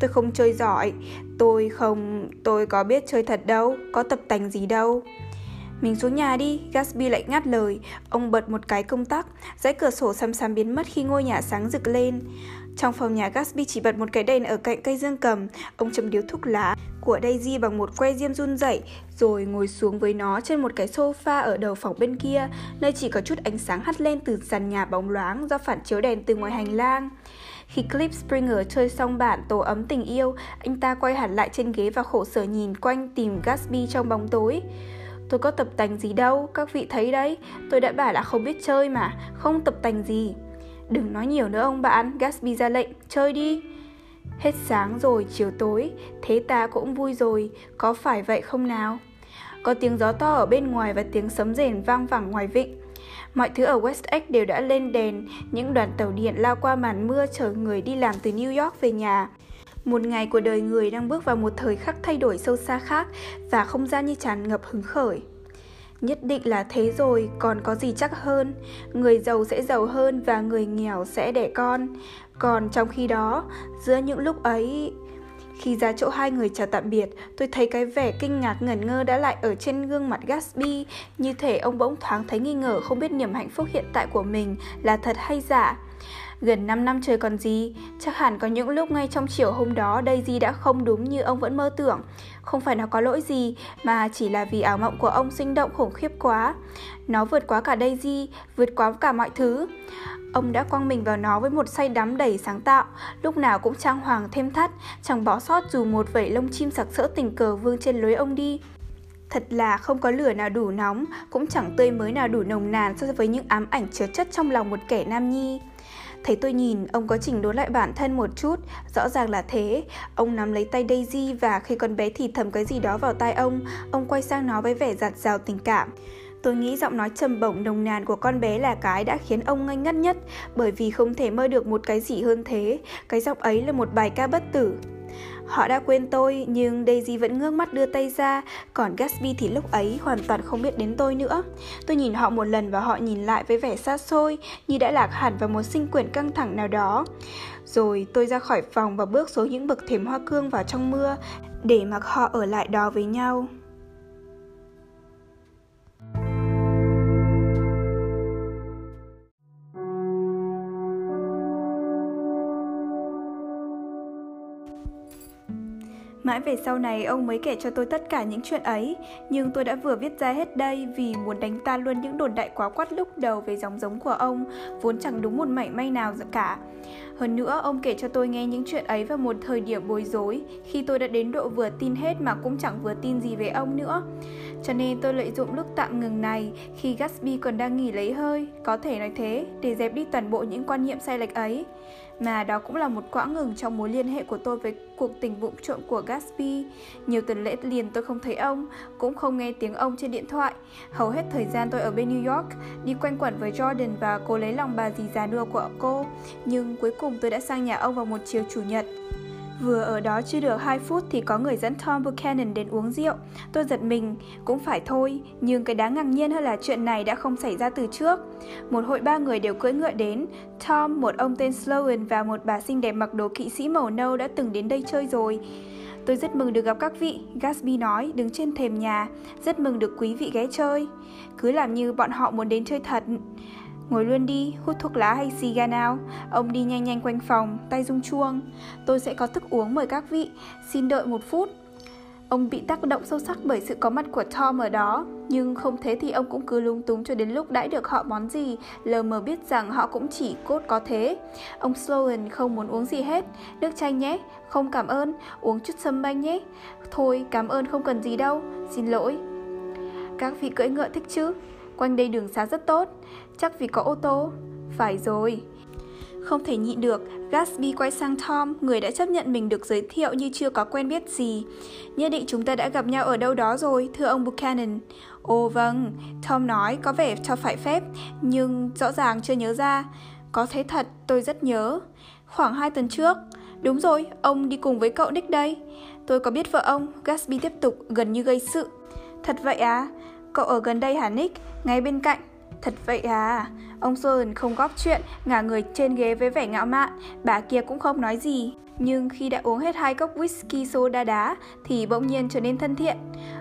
Tôi không chơi giỏi, tôi không, tôi có biết chơi thật đâu, có tập tành gì đâu. Mình xuống nhà đi, Gatsby lại ngắt lời. Ông bật một cái công tắc, dãy cửa sổ xăm xăm biến mất khi ngôi nhà sáng rực lên. Trong phòng nhà Gatsby chỉ bật một cái đèn ở cạnh cây dương cầm, ông châm điếu thuốc lá của Daisy bằng một que diêm run rẩy rồi ngồi xuống với nó trên một cái sofa ở đầu phòng bên kia, nơi chỉ có chút ánh sáng hắt lên từ sàn nhà bóng loáng do phản chiếu đèn từ ngoài hành lang. Khi Clip Springer chơi xong bản tổ ấm tình yêu, anh ta quay hẳn lại trên ghế và khổ sở nhìn quanh tìm Gatsby trong bóng tối. Tôi có tập tành gì đâu, các vị thấy đấy, tôi đã bảo là không biết chơi mà, không tập tành gì. Đừng nói nhiều nữa ông bạn, Gatsby ra lệnh, chơi đi. Hết sáng rồi, chiều tối, thế ta cũng vui rồi, có phải vậy không nào? Có tiếng gió to ở bên ngoài và tiếng sấm rền vang vẳng ngoài vịnh. Mọi thứ ở West Egg đều đã lên đèn, những đoàn tàu điện lao qua màn mưa chở người đi làm từ New York về nhà. Một ngày của đời người đang bước vào một thời khắc thay đổi sâu xa khác và không gian như tràn ngập hứng khởi. Nhất định là thế rồi, còn có gì chắc hơn. Người giàu sẽ giàu hơn và người nghèo sẽ đẻ con. Còn trong khi đó, giữa những lúc ấy... Khi ra chỗ hai người chào tạm biệt, tôi thấy cái vẻ kinh ngạc ngẩn ngơ đã lại ở trên gương mặt Gatsby, như thể ông bỗng thoáng thấy nghi ngờ không biết niềm hạnh phúc hiện tại của mình là thật hay giả. Gần 5 năm trời còn gì, chắc hẳn có những lúc ngay trong chiều hôm đó Daisy đã không đúng như ông vẫn mơ tưởng. Không phải nó có lỗi gì, mà chỉ là vì ảo mộng của ông sinh động khủng khiếp quá. Nó vượt quá cả Daisy, vượt quá cả mọi thứ. Ông đã quăng mình vào nó với một say đắm đầy sáng tạo, lúc nào cũng trang hoàng thêm thắt, chẳng bỏ sót dù một vẩy lông chim sặc sỡ tình cờ vương trên lối ông đi. Thật là không có lửa nào đủ nóng, cũng chẳng tươi mới nào đủ nồng nàn so với những ám ảnh chứa chất trong lòng một kẻ nam nhi. Thấy tôi nhìn, ông có chỉnh đốn lại bản thân một chút, rõ ràng là thế. Ông nắm lấy tay Daisy và khi con bé thì thầm cái gì đó vào tai ông, ông quay sang nó với vẻ giặt rào tình cảm. Tôi nghĩ giọng nói trầm bổng nồng nàn của con bé là cái đã khiến ông ngây ngất nhất, bởi vì không thể mơ được một cái gì hơn thế. Cái giọng ấy là một bài ca bất tử. Họ đã quên tôi, nhưng Daisy vẫn ngước mắt đưa tay ra, còn Gatsby thì lúc ấy hoàn toàn không biết đến tôi nữa. Tôi nhìn họ một lần và họ nhìn lại với vẻ xa xôi, như đã lạc hẳn vào một sinh quyển căng thẳng nào đó. Rồi tôi ra khỏi phòng và bước xuống những bậc thềm hoa cương vào trong mưa, để mặc họ ở lại đó với nhau. Mãi về sau này ông mới kể cho tôi tất cả những chuyện ấy Nhưng tôi đã vừa viết ra hết đây vì muốn đánh tan luôn những đồn đại quá quát lúc đầu về dòng giống của ông Vốn chẳng đúng một mảy may nào cả hơn nữa, ông kể cho tôi nghe những chuyện ấy vào một thời điểm bối rối, khi tôi đã đến độ vừa tin hết mà cũng chẳng vừa tin gì về ông nữa. Cho nên tôi lợi dụng lúc tạm ngừng này, khi Gatsby còn đang nghỉ lấy hơi, có thể nói thế, để dẹp đi toàn bộ những quan niệm sai lệch ấy. Mà đó cũng là một quãng ngừng trong mối liên hệ của tôi với cuộc tình vụng trộm của Gatsby. Nhiều tuần lễ liền tôi không thấy ông, cũng không nghe tiếng ông trên điện thoại. Hầu hết thời gian tôi ở bên New York, đi quanh quẩn với Jordan và cố lấy lòng bà dì già nua của cô. Nhưng cuối cùng tôi đã sang nhà ông vào một chiều chủ nhật. Vừa ở đó chưa được 2 phút thì có người dẫn Tom Buchanan đến uống rượu. Tôi giật mình, cũng phải thôi, nhưng cái đáng ngạc nhiên hơn là chuyện này đã không xảy ra từ trước. Một hội ba người đều cưỡi ngựa đến. Tom, một ông tên Sloan và một bà xinh đẹp mặc đồ kỵ sĩ màu nâu đã từng đến đây chơi rồi. Tôi rất mừng được gặp các vị, Gatsby nói, đứng trên thềm nhà. Rất mừng được quý vị ghé chơi. Cứ làm như bọn họ muốn đến chơi thật. Ngồi luôn đi, hút thuốc lá hay xì ga nào? Ông đi nhanh nhanh quanh phòng, tay rung chuông. Tôi sẽ có thức uống mời các vị, xin đợi một phút. Ông bị tác động sâu sắc bởi sự có mặt của Tom ở đó, nhưng không thế thì ông cũng cứ lung túng cho đến lúc đãi được họ món gì, lờ mờ biết rằng họ cũng chỉ cốt có thế. Ông Sloan không muốn uống gì hết, nước chanh nhé, không cảm ơn, uống chút sâm banh nhé. Thôi, cảm ơn không cần gì đâu, xin lỗi. Các vị cưỡi ngựa thích chứ? Quanh đây đường xá rất tốt, chắc vì có ô tô. Phải rồi. Không thể nhịn được, Gatsby quay sang Tom, người đã chấp nhận mình được giới thiệu như chưa có quen biết gì. Nhất định chúng ta đã gặp nhau ở đâu đó rồi, thưa ông Buchanan. Ồ vâng, Tom nói có vẻ cho phải phép, nhưng rõ ràng chưa nhớ ra. Có thế thật, tôi rất nhớ. Khoảng 2 tuần trước. Đúng rồi, ông đi cùng với cậu Nick đây. Tôi có biết vợ ông, Gatsby tiếp tục gần như gây sự. Thật vậy à? Cậu ở gần đây hả Nick? Ngay bên cạnh. Thật vậy à? Ông Sơn không góp chuyện, ngả người trên ghế với vẻ ngạo mạn, bà kia cũng không nói gì. Nhưng khi đã uống hết hai cốc whisky soda đá thì bỗng nhiên trở nên thân thiện.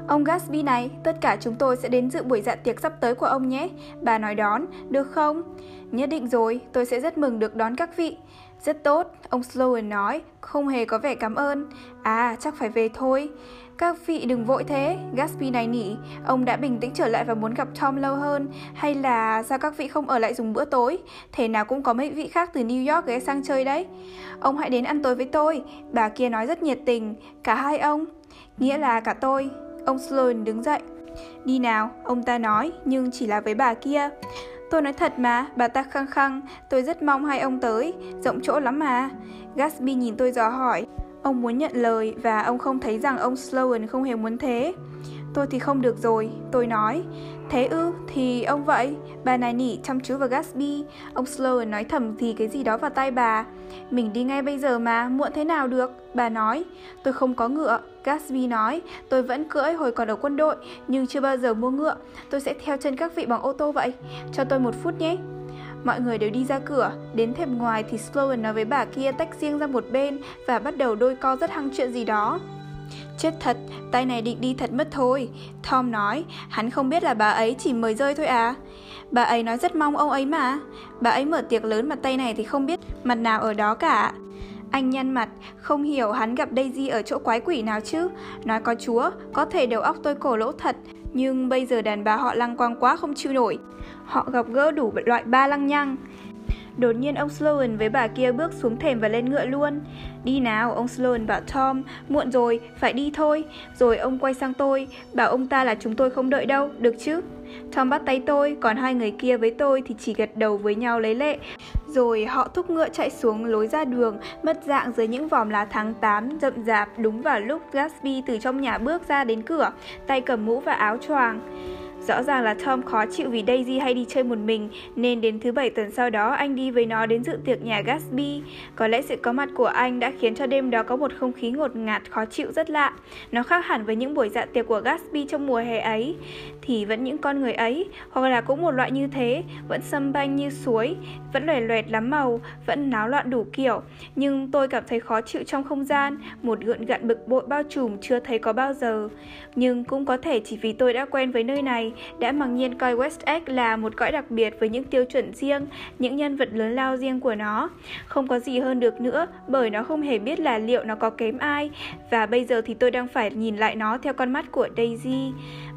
Ông Gatsby này, tất cả chúng tôi sẽ đến dự buổi dạ tiệc sắp tới của ông nhé. Bà nói đón, được không? Nhất định rồi, tôi sẽ rất mừng được đón các vị. Rất tốt, ông Sloan nói, không hề có vẻ cảm ơn. À, chắc phải về thôi. Các vị đừng vội thế, Gatsby này nỉ, ông đã bình tĩnh trở lại và muốn gặp Tom lâu hơn, hay là sao các vị không ở lại dùng bữa tối? Thế nào cũng có mấy vị khác từ New York ghé sang chơi đấy. Ông hãy đến ăn tối với tôi, bà kia nói rất nhiệt tình, cả hai ông, nghĩa là cả tôi. Ông Sloan đứng dậy. Đi nào, ông ta nói, nhưng chỉ là với bà kia. Tôi nói thật mà, bà ta khăng khăng, tôi rất mong hai ông tới, rộng chỗ lắm mà. Gatsby nhìn tôi dò hỏi, Ông muốn nhận lời và ông không thấy rằng ông Sloan không hề muốn thế. Tôi thì không được rồi, tôi nói. Thế ư, thì ông vậy. Bà này nỉ chăm chú vào Gatsby. Ông Sloan nói thầm gì cái gì đó vào tay bà. Mình đi ngay bây giờ mà, muộn thế nào được? Bà nói. Tôi không có ngựa. Gatsby nói. Tôi vẫn cưỡi hồi còn ở quân đội, nhưng chưa bao giờ mua ngựa. Tôi sẽ theo chân các vị bằng ô tô vậy. Cho tôi một phút nhé. Mọi người đều đi ra cửa, đến thềm ngoài thì Sloan nói với bà kia tách riêng ra một bên và bắt đầu đôi co rất hăng chuyện gì đó. Chết thật, tay này định đi thật mất thôi. Tom nói, hắn không biết là bà ấy chỉ mời rơi thôi à. Bà ấy nói rất mong ông ấy mà. Bà ấy mở tiệc lớn mà tay này thì không biết mặt nào ở đó cả. Anh nhăn mặt, không hiểu hắn gặp Daisy ở chỗ quái quỷ nào chứ. Nói có chúa, có thể đầu óc tôi cổ lỗ thật, nhưng bây giờ đàn bà họ lăng quang quá không chịu nổi. Họ gặp gỡ đủ loại ba lăng nhăng. Đột nhiên ông Sloan với bà kia bước xuống thềm và lên ngựa luôn. Đi nào, ông Sloan bảo Tom, muộn rồi, phải đi thôi. Rồi ông quay sang tôi, bảo ông ta là chúng tôi không đợi đâu, được chứ? Tom bắt tay tôi, còn hai người kia với tôi thì chỉ gật đầu với nhau lấy lệ. Rồi họ thúc ngựa chạy xuống lối ra đường, mất dạng dưới những vòm lá tháng 8 rậm rạp đúng vào lúc Gatsby từ trong nhà bước ra đến cửa, tay cầm mũ và áo choàng. Rõ ràng là Tom khó chịu vì Daisy hay đi chơi một mình, nên đến thứ bảy tuần sau đó anh đi với nó đến dự tiệc nhà Gatsby. Có lẽ sự có mặt của anh đã khiến cho đêm đó có một không khí ngột ngạt khó chịu rất lạ. Nó khác hẳn với những buổi dạ tiệc của Gatsby trong mùa hè ấy. Thì vẫn những con người ấy, hoặc là cũng một loại như thế, vẫn xâm banh như suối, vẫn loè loẹt lắm màu, vẫn náo loạn đủ kiểu. Nhưng tôi cảm thấy khó chịu trong không gian, một gợn gạn bực bội bao trùm chưa thấy có bao giờ. Nhưng cũng có thể chỉ vì tôi đã quen với nơi này, đã mặc nhiên coi West Egg là một cõi đặc biệt với những tiêu chuẩn riêng, những nhân vật lớn lao riêng của nó. Không có gì hơn được nữa, bởi nó không hề biết là liệu nó có kém ai, và bây giờ thì tôi đang phải nhìn lại nó theo con mắt của Daisy.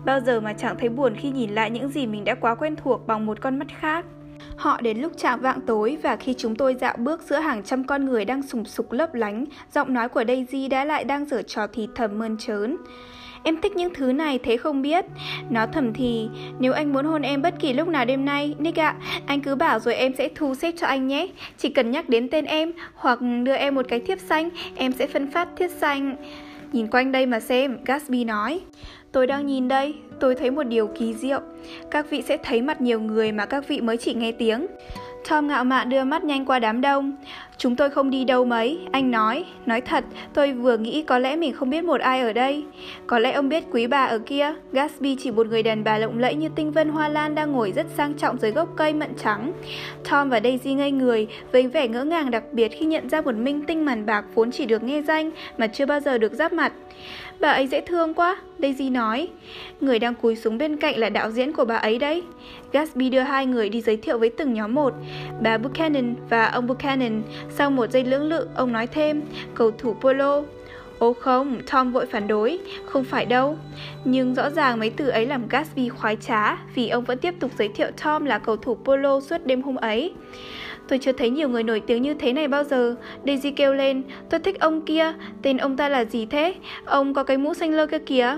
Bao giờ mà chẳng thấy buồn khi nhìn lại những gì mình đã quá quen thuộc bằng một con mắt khác. Họ đến lúc chạm vạng tối và khi chúng tôi dạo bước giữa hàng trăm con người đang sùng sục lấp lánh, giọng nói của Daisy đã lại đang giở trò thì thầm mơn trớn. Em thích những thứ này thế không biết Nó thầm thì Nếu anh muốn hôn em bất kỳ lúc nào đêm nay Nick ạ Anh cứ bảo rồi em sẽ thu xếp cho anh nhé Chỉ cần nhắc đến tên em Hoặc đưa em một cái thiếp xanh Em sẽ phân phát thiếp xanh Nhìn quanh đây mà xem Gatsby nói Tôi đang nhìn đây, tôi thấy một điều kỳ diệu. Các vị sẽ thấy mặt nhiều người mà các vị mới chỉ nghe tiếng. Tom ngạo mạn đưa mắt nhanh qua đám đông. Chúng tôi không đi đâu mấy, anh nói. Nói thật, tôi vừa nghĩ có lẽ mình không biết một ai ở đây. Có lẽ ông biết quý bà ở kia. Gatsby chỉ một người đàn bà lộng lẫy như tinh vân hoa lan đang ngồi rất sang trọng dưới gốc cây mận trắng. Tom và Daisy ngây người, với vẻ ngỡ ngàng đặc biệt khi nhận ra một minh tinh màn bạc vốn chỉ được nghe danh mà chưa bao giờ được giáp mặt. Bà ấy dễ thương quá, Daisy nói. Người đang cúi xuống bên cạnh là đạo diễn của bà ấy đấy. Gatsby đưa hai người đi giới thiệu với từng nhóm một. Bà Buchanan và ông Buchanan. Sau một giây lưỡng lự, ông nói thêm, cầu thủ polo. Ô không, Tom vội phản đối, không phải đâu. Nhưng rõ ràng mấy từ ấy làm Gatsby khoái trá vì ông vẫn tiếp tục giới thiệu Tom là cầu thủ polo suốt đêm hôm ấy. Tôi chưa thấy nhiều người nổi tiếng như thế này bao giờ. Daisy kêu lên, tôi thích ông kia, tên ông ta là gì thế? Ông có cái mũ xanh lơ kia kìa.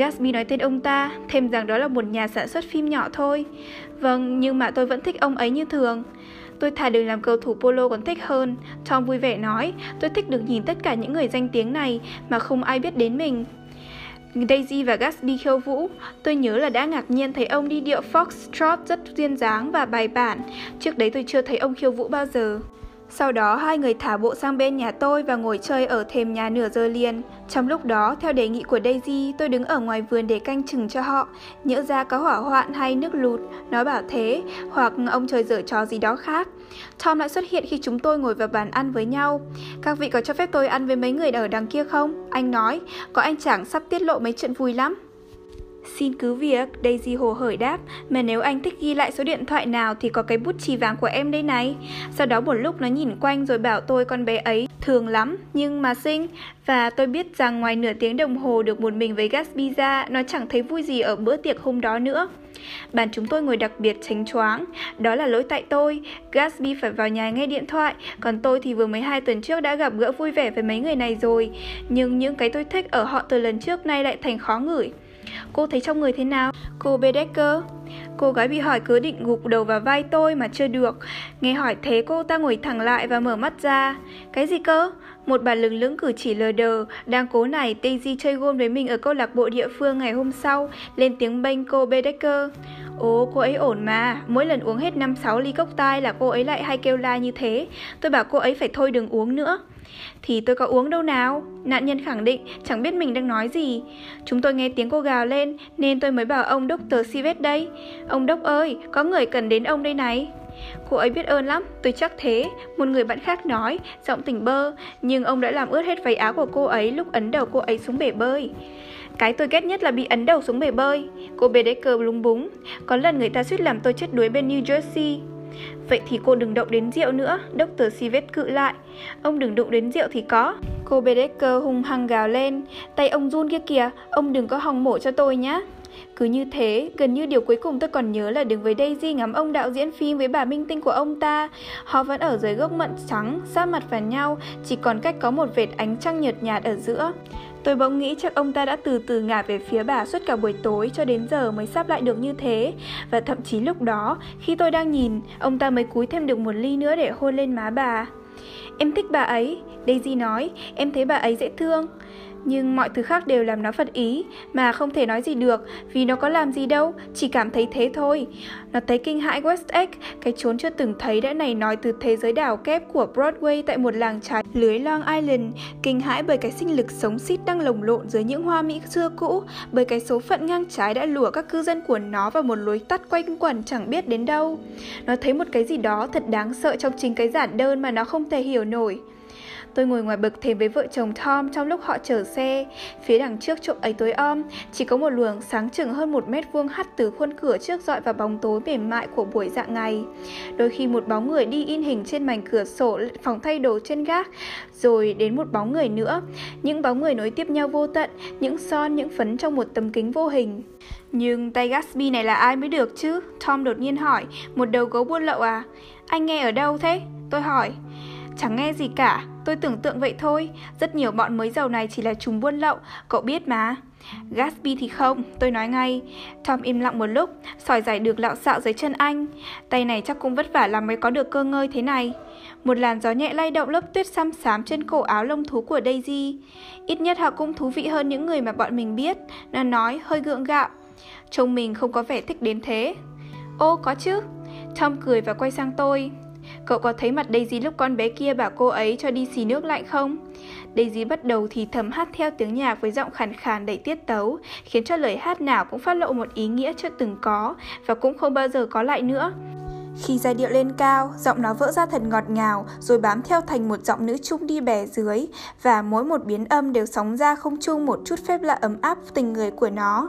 Gatsby nói tên ông ta, thêm rằng đó là một nhà sản xuất phim nhỏ thôi. Vâng, nhưng mà tôi vẫn thích ông ấy như thường. Tôi thà đừng làm cầu thủ polo còn thích hơn. Tom vui vẻ nói, tôi thích được nhìn tất cả những người danh tiếng này mà không ai biết đến mình. Daisy và Gatsby khiêu vũ. Tôi nhớ là đã ngạc nhiên thấy ông đi điệu foxtrot rất duyên dáng và bài bản. Trước đấy tôi chưa thấy ông khiêu vũ bao giờ. Sau đó hai người thả bộ sang bên nhà tôi và ngồi chơi ở thềm nhà nửa giờ liền. Trong lúc đó, theo đề nghị của Daisy, tôi đứng ở ngoài vườn để canh chừng cho họ. Nhỡ ra có hỏa hoạn hay nước lụt, nó bảo thế, hoặc ông trời dở trò gì đó khác. Tom lại xuất hiện khi chúng tôi ngồi vào bàn ăn với nhau. Các vị có cho phép tôi ăn với mấy người ở đằng kia không? Anh nói, có anh chàng sắp tiết lộ mấy chuyện vui lắm. Xin cứ việc, Daisy hồ hởi đáp, mà nếu anh thích ghi lại số điện thoại nào thì có cái bút chì vàng của em đây này. Sau đó một lúc nó nhìn quanh rồi bảo tôi con bé ấy thường lắm, nhưng mà xinh. Và tôi biết rằng ngoài nửa tiếng đồng hồ được một mình với Gatsby ra, nó chẳng thấy vui gì ở bữa tiệc hôm đó nữa. Bàn chúng tôi ngồi đặc biệt tránh choáng, đó là lỗi tại tôi. Gatsby phải vào nhà nghe điện thoại, còn tôi thì vừa mới hai tuần trước đã gặp gỡ vui vẻ với mấy người này rồi. Nhưng những cái tôi thích ở họ từ lần trước nay lại thành khó ngửi. Cô thấy trong người thế nào? Cô Bedecker? Cô gái bị hỏi cứ định gục đầu vào vai tôi mà chưa được. Nghe hỏi thế cô ta ngồi thẳng lại và mở mắt ra. Cái gì cơ? Một bà lừng lững cử chỉ lờ đờ, đang cố này Daisy chơi gôn với mình ở câu lạc bộ địa phương ngày hôm sau, lên tiếng bênh cô Bedecker. Ồ, cô ấy ổn mà, mỗi lần uống hết 5-6 ly cốc tai là cô ấy lại hay kêu la như thế. Tôi bảo cô ấy phải thôi đừng uống nữa. Thì tôi có uống đâu nào? Nạn nhân khẳng định chẳng biết mình đang nói gì. Chúng tôi nghe tiếng cô gào lên Nên tôi mới bảo ông Dr. Sivet đây. Ông Đốc ơi có người cần đến ông đây này. Cô ấy biết ơn lắm, tôi chắc thế. Một người bạn khác nói, giọng tỉnh bơ Nhưng ông đã làm ướt hết váy áo của cô ấy Lúc ấn đầu cô ấy xuống bể bơi. Cái tôi ghét nhất là bị ấn đầu xuống bể bơi. Cô bé đấy cờ lúng búng. Có lần người ta suýt làm tôi chết đuối bên New Jersey. Vậy thì cô đừng động đến rượu nữa, Dr. Sivet cự lại. Ông đừng đụng đến rượu thì có. Cô Bedecker hung hăng gào lên. Tay ông run kia kìa, ông đừng có hòng mổ cho tôi nhé. Cứ như thế, gần như điều cuối cùng tôi còn nhớ là đứng với Daisy ngắm ông đạo diễn phim với bà minh tinh của ông ta. Họ vẫn ở dưới gốc mận trắng, sát mặt vào nhau, chỉ còn cách có một vệt ánh trăng nhợt nhạt ở giữa. Tôi bỗng nghĩ chắc ông ta đã từ từ ngả về phía bà suốt cả buổi tối cho đến giờ mới sắp lại được như thế. Và thậm chí lúc đó, khi tôi đang nhìn, ông ta mới cúi thêm được một ly nữa để hôn lên má bà. Em thích bà ấy, Daisy nói, em thấy bà ấy dễ thương. Nhưng mọi thứ khác đều làm nó phật ý, Mà không thể nói gì được, Vì nó có làm gì đâu, Chỉ cảm thấy thế thôi. Nó thấy kinh hãi West Egg, Cái chốn chưa từng thấy đã này nói từ thế giới đảo kép của Broadway Tại một làng trái lưới Long Island, Kinh hãi bởi cái sinh lực sống xít đang lồng lộn Dưới những hoa mỹ xưa cũ, Bởi cái số phận ngang trái đã lùa các cư dân của nó Vào một lối tắt quanh quẩn chẳng biết đến đâu. Nó thấy một cái gì đó thật đáng sợ Trong chính cái giản đơn mà nó không thể hiểu nổi. Tôi ngồi ngoài bậc thềm với vợ chồng Tom trong lúc họ chở xe. Phía đằng trước chỗ ấy tối om, chỉ có một luồng sáng chừng hơn một mét vuông hắt từ khuôn cửa trước dọi vào bóng tối mềm mại của buổi dạng ngày. Đôi khi một bóng người đi in hình trên mảnh cửa sổ phòng thay đồ trên gác, rồi đến một bóng người nữa. Những bóng người nối tiếp nhau vô tận, những son, những phấn trong một tấm kính vô hình. Nhưng tay Gatsby này là ai mới được chứ? Tom đột nhiên hỏi, một đầu gấu buôn lậu à? Anh nghe ở đâu thế? Tôi hỏi. Chẳng nghe gì cả, tôi tưởng tượng vậy thôi, rất nhiều bọn mới giàu này chỉ là chúng buôn lậu, cậu biết mà. Gatsby thì không, tôi nói ngay. Tom im lặng một lúc, sỏi giải được lạo xạo dưới chân anh. Tay này chắc cũng vất vả lắm mới có được cơ ngơi thế này. Một làn gió nhẹ lay động lớp tuyết xăm xám trên cổ áo lông thú của Daisy. Ít nhất họ cũng thú vị hơn những người mà bọn mình biết. Nó nói hơi gượng gạo. Trông mình không có vẻ thích đến thế. Ô, có chứ. Tom cười và quay sang tôi. Cậu có thấy mặt Daisy lúc con bé kia bảo cô ấy cho đi xì nước lạnh không? Daisy bắt đầu thì thầm hát theo tiếng nhạc với giọng khàn khàn đầy tiết tấu, khiến cho lời hát nào cũng phát lộ một ý nghĩa chưa từng có và cũng không bao giờ có lại nữa. Khi giai điệu lên cao, giọng nó vỡ ra thật ngọt ngào, rồi bám theo thành một giọng nữ trung đi bè dưới, và mỗi một biến âm đều sóng ra không chung một chút phép lạ ấm áp tình người của nó.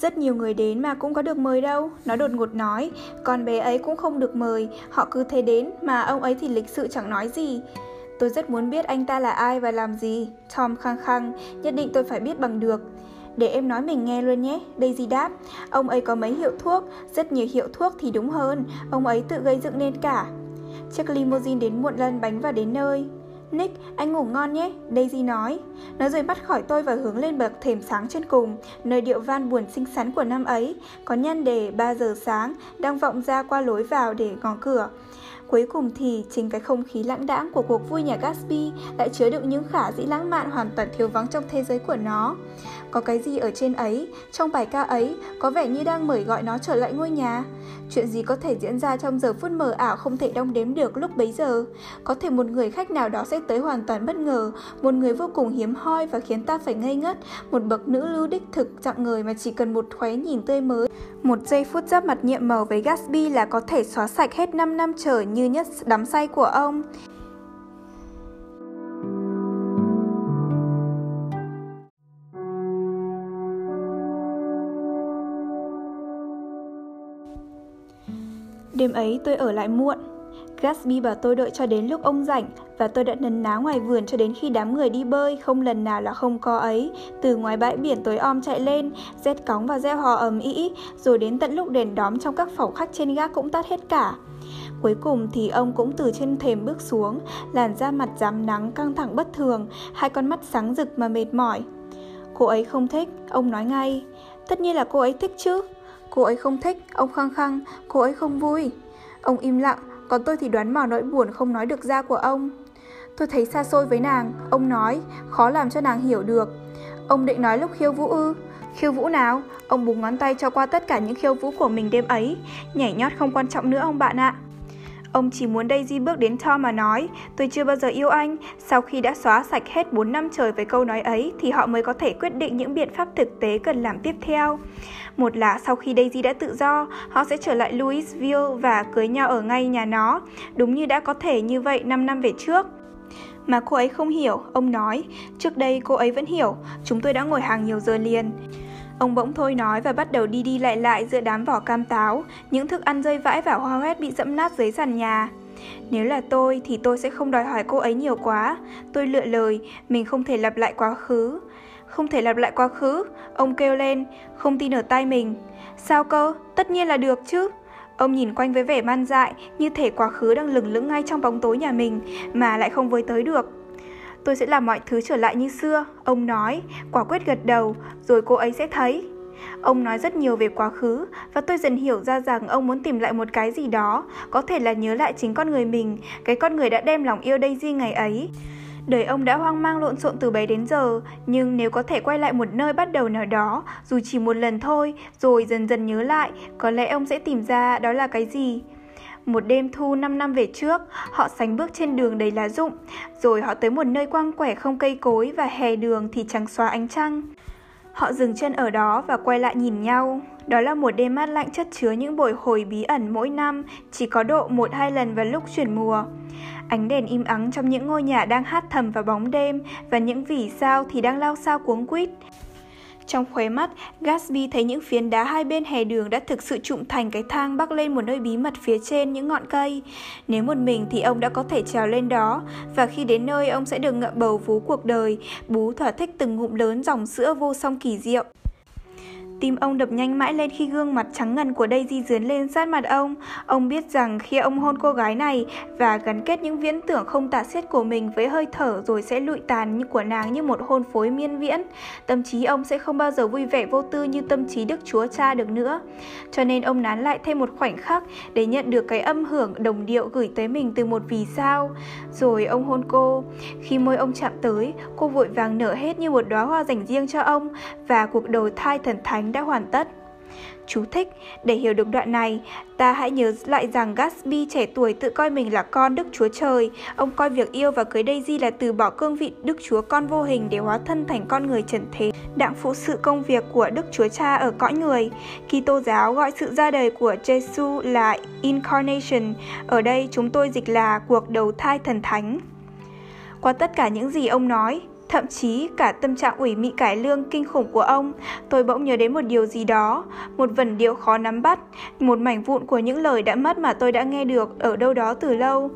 Rất nhiều người đến mà cũng có được mời đâu, nó đột ngột nói, con bé ấy cũng không được mời, họ cứ thế đến mà ông ấy thì lịch sự chẳng nói gì. Tôi rất muốn biết anh ta là ai và làm gì, Tom khăng khăng, nhất định tôi phải biết bằng được. Để em nói mình nghe luôn nhé, Daisy đáp. Ông ấy có mấy hiệu thuốc, rất nhiều hiệu thuốc thì đúng hơn, ông ấy tự gây dựng nên cả. Chiếc limousine đến muộn lăn bánh và đến nơi. Nick, anh ngủ ngon nhé, Daisy nói. Nó rời bắt khỏi tôi và hướng lên bậc thềm sáng trên cùng, nơi điệu van buồn xinh xắn của năm ấy, có nhân đề 3 giờ sáng, đang vọng ra qua lối vào để ngó cửa. Cuối cùng thì chính cái không khí lãng đãng của cuộc vui nhà Gatsby lại chứa đựng những khả dĩ lãng mạn hoàn toàn thiếu vắng trong thế giới của nó. Có cái gì ở trên ấy, trong bài ca ấy, có vẻ như đang mời gọi nó trở lại ngôi nhà. Chuyện gì có thể diễn ra trong giờ phút mờ ảo không thể đong đếm được lúc bấy giờ. Có thể một người khách nào đó sẽ tới hoàn toàn bất ngờ, một người vô cùng hiếm hoi và khiến ta phải ngây ngất, một bậc nữ lưu đích thực dạng người mà chỉ cần một khóe nhìn tươi mới. Một giây phút giáp mặt nhiệm màu với Gatsby là có thể xóa sạch hết 5 năm trở như nhất đắm say của ông. Đêm ấy tôi ở lại muộn. Gatsby bảo tôi đợi cho đến lúc ông rảnh và tôi đã nấn ná ngoài vườn cho đến khi đám người đi bơi không lần nào là không có ấy. Từ ngoài bãi biển tối om chạy lên, rét cóng và reo hò ầm ĩ, rồi đến tận lúc đèn đóm trong các phòng khách trên gác cũng tắt hết cả. Cuối cùng thì ông cũng từ trên thềm bước xuống, làn da mặt dám nắng căng thẳng bất thường, hai con mắt sáng rực mà mệt mỏi. Cô ấy không thích, ông nói ngay. Tất nhiên là cô ấy thích chứ. Cô ấy không thích, ông khăng khăng, cô ấy không vui. Ông im lặng, còn tôi thì đoán mò nỗi buồn không nói được ra của ông. Tôi thấy xa xôi với nàng, ông nói, khó làm cho nàng hiểu được. Ông định nói lúc khiêu vũ ư? Khiêu vũ nào? Ông búng ngón tay cho qua tất cả những khiêu vũ của mình đêm ấy. Nhảy nhót không quan trọng nữa ông bạn ạ. Ông chỉ muốn Daisy bước đến Tom mà nói, tôi chưa bao giờ yêu anh. Sau khi đã xóa sạch hết 4 năm trời với câu nói ấy, thì họ mới có thể quyết định những biện pháp thực tế cần làm tiếp theo. Một là sau khi Daisy đã tự do, họ sẽ trở lại Louisville và cưới nhau ở ngay nhà nó, đúng như đã có thể như vậy 5 năm về trước. Mà cô ấy không hiểu, ông nói, trước đây cô ấy vẫn hiểu, chúng tôi đã ngồi hàng nhiều giờ liền. Ông bỗng thôi nói và bắt đầu đi đi lại lại giữa đám vỏ cam táo, những thức ăn rơi vãi và hoa hoét bị dẫm nát dưới sàn nhà. Nếu là tôi thì tôi sẽ không đòi hỏi cô ấy nhiều quá. Tôi lựa lời, mình không thể lặp lại quá khứ. Không thể lặp lại quá khứ, ông kêu lên, không tin ở tai mình. Sao cơ? Tất nhiên là được chứ. Ông nhìn quanh với vẻ man dại, như thể quá khứ đang lửng lững ngay trong bóng tối nhà mình, mà lại không với tới được. Tôi sẽ làm mọi thứ trở lại như xưa, ông nói, quả quyết gật đầu, rồi cô ấy sẽ thấy. Ông nói rất nhiều về quá khứ và tôi dần hiểu ra rằng ông muốn tìm lại một cái gì đó, có thể là nhớ lại chính con người mình, cái con người đã đem lòng yêu Daisy ngày ấy. Đời ông đã hoang mang lộn xộn từ bé đến giờ, nhưng nếu có thể quay lại một nơi bắt đầu nào đó, dù chỉ một lần thôi, rồi dần dần nhớ lại, có lẽ ông sẽ tìm ra đó là cái gì. Một đêm thu 5 năm về trước, họ sánh bước trên đường đầy lá rụng, rồi họ tới một nơi quang quẻ không cây cối và hè đường thì trắng xóa ánh trăng. Họ dừng chân ở đó và quay lại nhìn nhau. Đó là một đêm mát lạnh chất chứa những bồi hồi bí ẩn mỗi năm, chỉ có độ một hai lần vào lúc chuyển mùa. Ánh đèn im ắng trong những ngôi nhà đang hát thầm vào bóng đêm và những vì sao thì đang lao sao cuống quýt. Trong khóe mắt, Gatsby thấy những phiến đá hai bên hè đường đã thực sự trụng thành cái thang bắc lên một nơi bí mật phía trên những ngọn cây. Nếu một mình thì ông đã có thể trèo lên đó, và khi đến nơi ông sẽ được ngậm bầu vú cuộc đời, bú thỏa thích từng ngụm lớn dòng sữa vô song kỳ diệu. Tim ông đập nhanh mãi lên khi gương mặt trắng ngần của Daisy dướn lên sát mặt ông. Ông biết rằng khi ông hôn cô gái này và gắn kết những viễn tưởng không tả xiết của mình với hơi thở rồi sẽ lụi tàn như của nàng như một hôn phối miên viễn, tâm trí ông sẽ không bao giờ vui vẻ vô tư như tâm trí Đức Chúa Cha được nữa. Cho nên ông nán lại thêm một khoảnh khắc để nhận được cái âm hưởng đồng điệu gửi tới mình từ một vì sao. Rồi ông hôn cô. Khi môi ông chạm tới, cô vội vàng nở hết như một đóa hoa dành riêng cho ông và cuộc đầu thai thần thánh đã hoàn tất. Chú thích, để hiểu được đoạn này, ta hãy nhớ lại rằng Gatsby trẻ tuổi tự coi mình là con Đức Chúa Trời. Ông coi việc yêu và cưới Daisy là từ bỏ cương vị Đức Chúa con vô hình để hóa thân thành con người trần thế, đặng phụ sự công việc của Đức Chúa Cha ở cõi người. Kitô giáo gọi sự ra đời của Jesus là Incarnation, ở đây chúng tôi dịch là cuộc đầu thai thần thánh. Qua tất cả những gì ông nói, Thậm chí cả tâm trạng ủy mị cải lương kinh khủng của ông, tôi bỗng nhớ đến một điều gì đó, một vần điệu khó nắm bắt, một mảnh vụn của những lời đã mất mà tôi đã nghe được ở đâu đó từ lâu.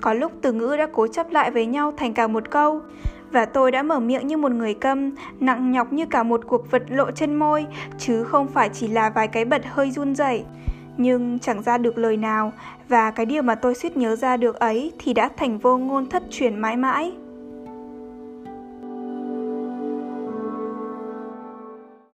Có lúc từ ngữ đã cố chấp lại với nhau thành cả một câu, và tôi đã mở miệng như một người câm, nặng nhọc như cả một cuộc vật lộ trên môi, chứ không phải chỉ là vài cái bật hơi run rẩy. Nhưng chẳng ra được lời nào, và cái điều mà tôi suýt nhớ ra được ấy thì đã thành vô ngôn thất truyền mãi mãi.